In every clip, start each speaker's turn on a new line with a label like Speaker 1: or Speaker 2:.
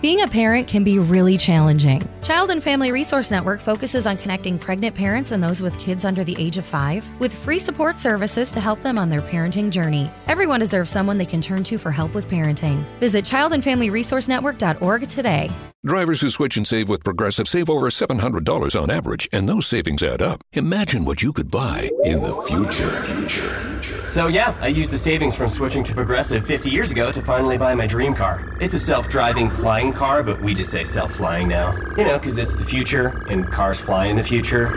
Speaker 1: Being a parent can be really challenging. Child and Family Resource Network focuses on connecting pregnant parents and those with kids under the age of five with free support services to help them on their parenting journey. Everyone deserves someone they can turn to for help with parenting. Visit childandfamilyresourcenetwork.org today.
Speaker 2: Drivers who switch and save with Progressive save over $700 on average, and those savings add up. Imagine what you could buy in the future.
Speaker 3: So, yeah, I used the savings from switching to Progressive 50 years ago to finally buy my dream car. It's a self driving flying car, but we just say self flying now. You know, because it's the future, and cars fly in the future.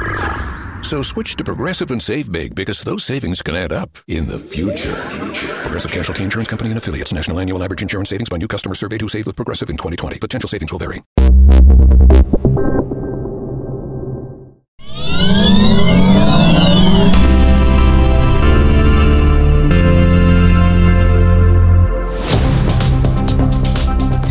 Speaker 2: So switch to Progressive and save big because those savings can add up in the future. Progressive Casualty Insurance Company and affiliates. National annual average insurance savings by new customers surveyed who saved with Progressive in 2020. Potential savings will vary.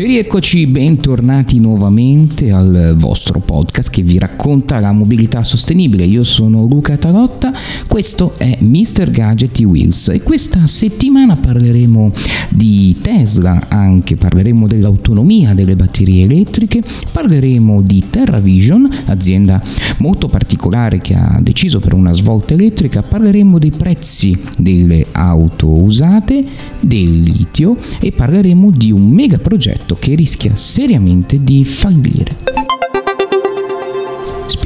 Speaker 4: E rieccoci bentornati nuovamente al vostro podcast che vi racconta la mobilità sostenibile. Io sono Luca Tarotta, questo è Mr. Gadget Wheels e questa settimana parleremo di Tesla, anche parleremo dell'autonomia delle batterie elettriche, parleremo di TerraVision, azienda molto particolare che ha deciso per una svolta elettrica, parleremo dei prezzi delle auto usate, del litio e parleremo di un mega progetto che rischia seriamente di fallire.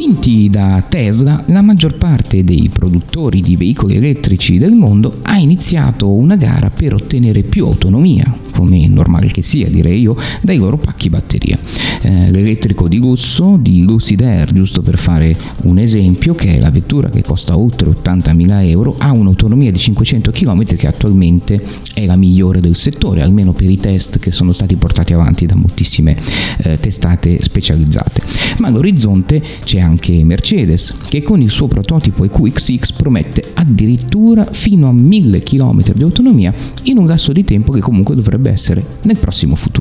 Speaker 4: Spinti da Tesla, la maggior parte dei produttori di veicoli elettrici del mondo ha iniziato una gara per ottenere più autonomia, come è normale che sia, direi io, dai loro pacchi batteria. Eh, l'elettrico di lusso di Lucid Air, giusto per fare un esempio, che è la vettura che costa oltre 80.000 euro, ha un'autonomia di 500 km che attualmente è la migliore del settore, almeno per i test che sono stati portati avanti da moltissime eh, testate specializzate. Ma all'orizzonte c'è anche Mercedes, che con il suo prototipo EQXX promette addirittura fino a 1000 km di autonomia in un lasso di tempo che comunque dovrebbe essere nel prossimo futuro.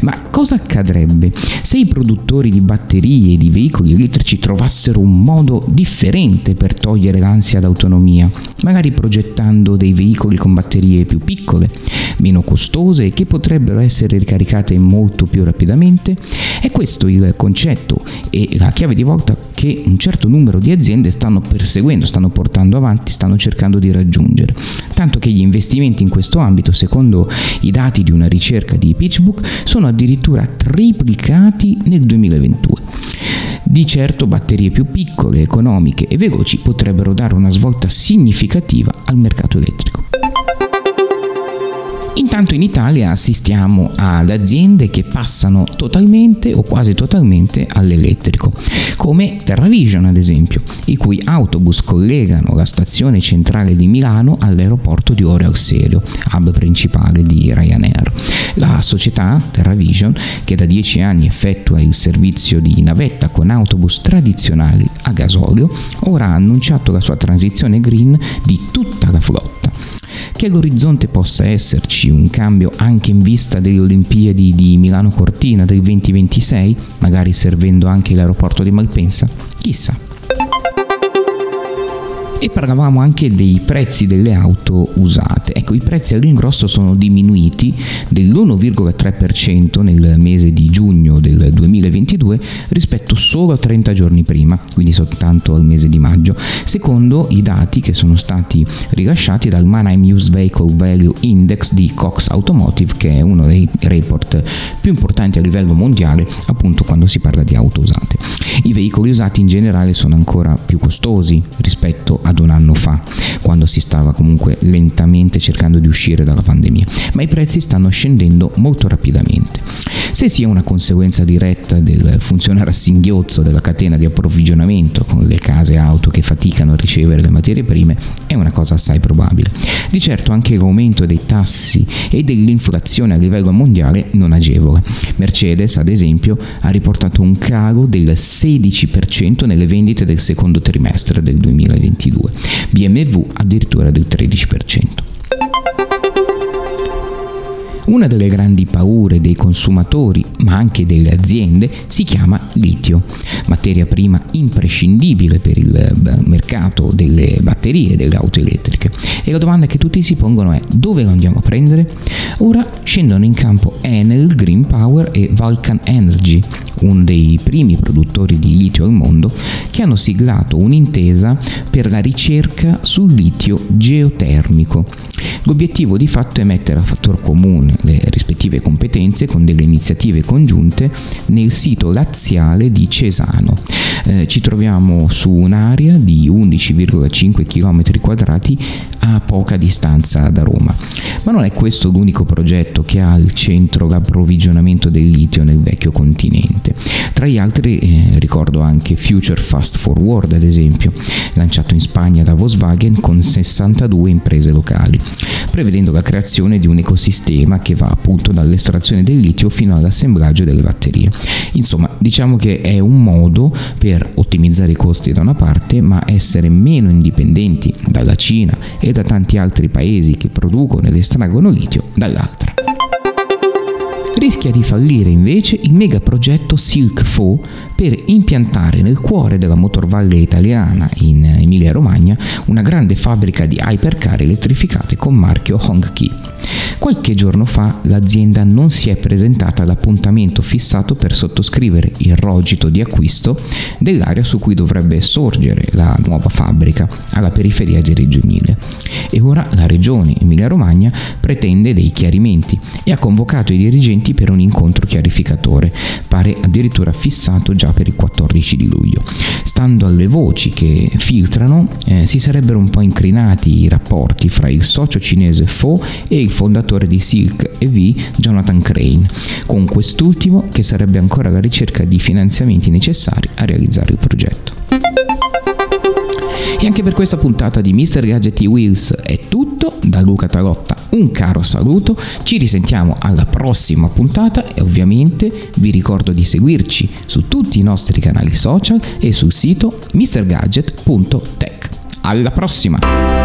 Speaker 4: Ma cosa accadrebbe se i produttori di batterie e di veicoli elettrici trovassero un modo differente per togliere l'ansia d'autonomia, magari progettando dei veicoli con batterie più piccole, meno costose e che potrebbero essere ricaricate molto più rapidamente? È questo il concetto e la chiave di volta che un certo numero di aziende stanno perseguendo, stanno portando avanti, stanno cercando di raggiungere. Tanto che gli investimenti in questo ambito, secondo i dati di una ricerca di PitchBook, sono addirittura triplicati nel 2022. Di certo batterie più piccole, economiche e veloci potrebbero dare una svolta significativa al mercato elettrico. Intanto in Italia assistiamo ad aziende che passano totalmente o quasi totalmente all'elettrico, come TerraVision ad esempio, i cui autobus collegano la stazione centrale di Milano all'aeroporto di Ore Arselio, hub principale di Ryanair. La società TerraVision, che da dieci anni effettua il servizio di navetta con autobus tradizionali a gasolio, ora ha annunciato la sua transizione green di tutta la flotta che all'orizzonte possa esserci un cambio anche in vista delle Olimpiadi di Milano Cortina del 2026, magari servendo anche l'aeroporto di Malpensa? Chissà. Parlavamo anche dei prezzi delle auto usate. Ecco, i prezzi all'ingrosso sono diminuiti dell'1,3% nel mese di giugno del 2022 rispetto solo a 30 giorni prima, quindi soltanto al mese di maggio, secondo i dati che sono stati rilasciati dal Mannheim Used Vehicle Value Index di Cox Automotive, che è uno dei report più importanti a livello mondiale, appunto quando si parla di auto usate. I veicoli usati in generale sono ancora più costosi rispetto ad un anno fa, quando si stava comunque lentamente cercando di uscire dalla pandemia, ma i prezzi stanno scendendo molto rapidamente. Se sia una conseguenza diretta del funzionare a singhiozzo della catena di approvvigionamento con le case auto che faticano a ricevere le materie prime, è una cosa assai probabile. Di certo anche l'aumento dei tassi e dell'inflazione a livello mondiale non agevola. Mercedes, ad esempio, ha riportato un calo del 16% nelle vendite del secondo trimestre del 2022, BMW addirittura del 13%. Una delle grandi paure dei consumatori, ma anche delle aziende, si chiama litio, materia prima imprescindibile per il eh, mercato delle batterie delle auto elettriche. E la domanda che tutti si pongono è dove lo andiamo a prendere? Ora scendono in campo Enel, Green Power e Vulcan Energy, uno dei primi produttori di litio al mondo, che hanno siglato un'intesa per la ricerca sul litio geotermico. L'obiettivo di fatto è mettere a fattor comune le rispettive competenze con delle iniziative congiunte nel sito laziale di Cesano. Eh, ci troviamo su un'area di 11,5 km quadrati a poca distanza da Roma. Ma non è questo l'unico progetto che ha al centro l'approvvigionamento del litio nel vecchio continente. Tra gli altri eh, ricordo anche Future Fast Forward, ad esempio, lanciato in Spagna da Volkswagen con 62 imprese locali, prevedendo la creazione di un ecosistema che va appunto dall'estrazione del litio fino all'assemblaggio delle batterie. Insomma, diciamo che è un modo per ottimizzare i costi da una parte, ma essere meno indipendenti dalla Cina e da tanti altri paesi che producono ed estraggono litio dall'altra. Rischia di fallire invece il megaprogetto Silk Fo per impiantare nel cuore della motorvalle italiana in Emilia-Romagna una grande fabbrica di hypercar elettrificate con marchio Hongqi. Qualche giorno fa l'azienda non si è presentata all'appuntamento fissato per sottoscrivere il rogito di acquisto dell'area su cui dovrebbe sorgere la nuova fabbrica alla periferia di Reggio Emilia. E ora la regione Emilia-Romagna pretende dei chiarimenti e ha convocato i dirigenti per un incontro chiarificatore, pare addirittura fissato già per il 14 di luglio. Stando alle voci che filtrano, eh, si sarebbero un po' incrinati i rapporti fra il socio cinese Fo e il fondatore di Silk EV, Jonathan Crane, con quest'ultimo che sarebbe ancora alla ricerca di finanziamenti necessari a realizzare il progetto. E anche per questa puntata di Mr. Gadget Wheels è tutto, da Luca Tarotta un caro saluto, ci risentiamo alla prossima puntata e ovviamente vi ricordo di seguirci su tutti i nostri canali social e sul sito mrgadget.tech. Alla prossima!